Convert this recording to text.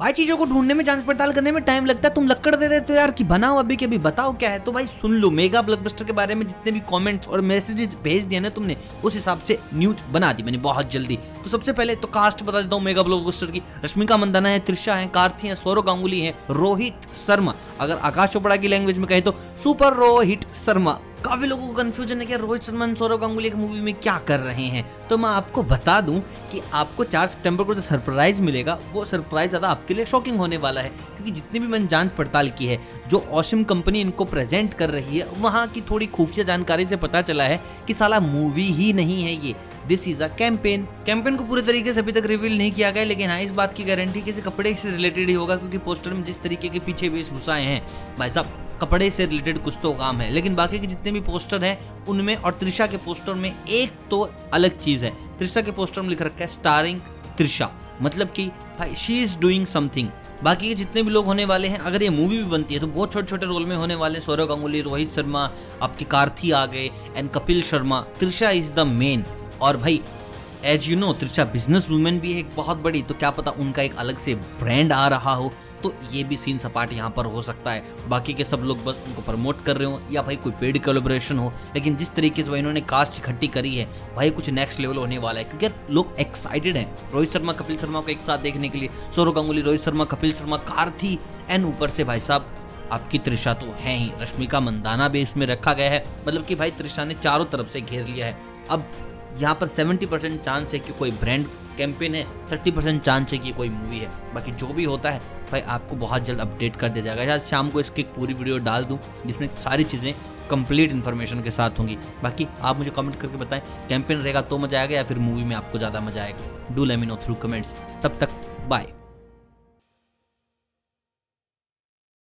भाई, चीज़ों को ढूँढने में, जाँच पड़ताल करने में टाइम लगता है। तुम लक्कड़ दे देते हो यार कि बनाओ अभी के अभी बताओ क्या है। तो भाई, सुन लो, मेगा ब्लॉकबस्टर के बारे में जितने भी कमेंट्स और मैसेजेस भेज दिए ना तुमने, उस हिसाब से न्यूज़ बना दी मैंने बहुत जल्दी। तो सबसे पहले तो कास्ट बता देता हूँ मेगा ब्लॉकबस्टर की। रश्मिका मंदाना है त्रिशा है कार्थी है, सौरव गांगुली है, रोहित शर्मा। अगर आकाश चोपड़ा की लैंग्वेज में कहे तो सुपर रोहित शर्मा। काफ़ी लोगों को कंफ्यूजन है कि रोहित शर्मा सौरव गांगुली एक मूवी में क्या कर रहे हैं। तो मैं आपको बता दूँ कि आपको 4 सितंबर को जो सरप्राइज़ मिलेगा, वो सरप्राइज़ ज़्यादा आपके लिए शॉकिंग होने वाला है, क्योंकि जितनी भी मैंने जाँच पड़ताल की है, जो ऑशिम कंपनी इनको प्रेजेंट कर रही है, वहाँ की थोड़ी खुफिया जानकारी से पता चला है कि साला मूवी ही नहीं है ये। This is a campaign campaign को पूरे तरीके से अभी तक रिवील नहीं किया गया, लेकिन हाँ इस बात की गारंटी किसी कपड़े से रिलेटेड ही होगा, क्योंकि पोस्टर में जिस तरीके के पीछे वेशभूषाएँ हैं, भाई साहब, कपड़े से रिलेटेड कुछ तो काम है, लेकिन बाकी के जितने भी पोस्टर हैं, उनमें और त्रिशा के पोस्टर में एक तो अलग चीज़ है। त्रिशा के पोस्टर में लिख रखा है स्टारिंग त्रिशा। मतलब कि, भाई शी इज़ डूइंग समथिंग बाकी जितने भी लोग होने वाले हैं, अगर ये मूवी भी बनती है तो बहुत छोटे छोटे रोल में होने वाले सौरव गांगुली, रोहित शर्मा, आपके कार्थी आ गए and Kapil Sharma. Trisha is the main और भाई as you know Trisha business women भी है बहुत बड़ी तो क्या पता उनका एक अलग से ब्रांड आ रहा हो तो ये भी सीन सपाट यहाँ पर हो सकता है। बाकी के सब लोग बस उनको प्रमोट कर रहे हो, या भाई कोई पेड कोलेबोरेशन हो, लेकिन जिस तरीके से इन्होंने कास्ट इकट्ठी करी है, भाई कुछ नेक्स्ट लेवल होने वाला है। क्योंकि लोग एक्साइटेड हैं रोहित शर्मा, कपिल शर्मा को एक साथ देखने के लिए। सौरव गांगुली, रोहित शर्मा, कपिल शर्मा, कार्थी एंड ऊपर से भाई साहब, आपकी त्रिशा तो है ही। रश्मिका मंदाना भी इसमें रखा गया है। मतलब कि भाई त्रिशा ने चारों तरफ़ से घेर लिया है। अब यहाँ पर 70 परसेंट चांस है कि कोई ब्रांड कैंपेन है 30 परसेंट चांस है कि कोई मूवी है। बाकी जो भी होता है, भाई आपको बहुत जल्द अपडेट कर दिया जाएगा। शायद शाम को इसकी पूरी वीडियो डाल दूँ, जिसमें सारी चीज़ें कंप्लीट इन्फॉर्मेशन के साथ होंगी। बाकी आप मुझे कमेंट करके बताएँ कैंपेन रहेगा तो मज़ा आएगा या फिर मूवी में आपको ज़्यादा मज़ा आएगा। Do let me know through comments तब तक बाय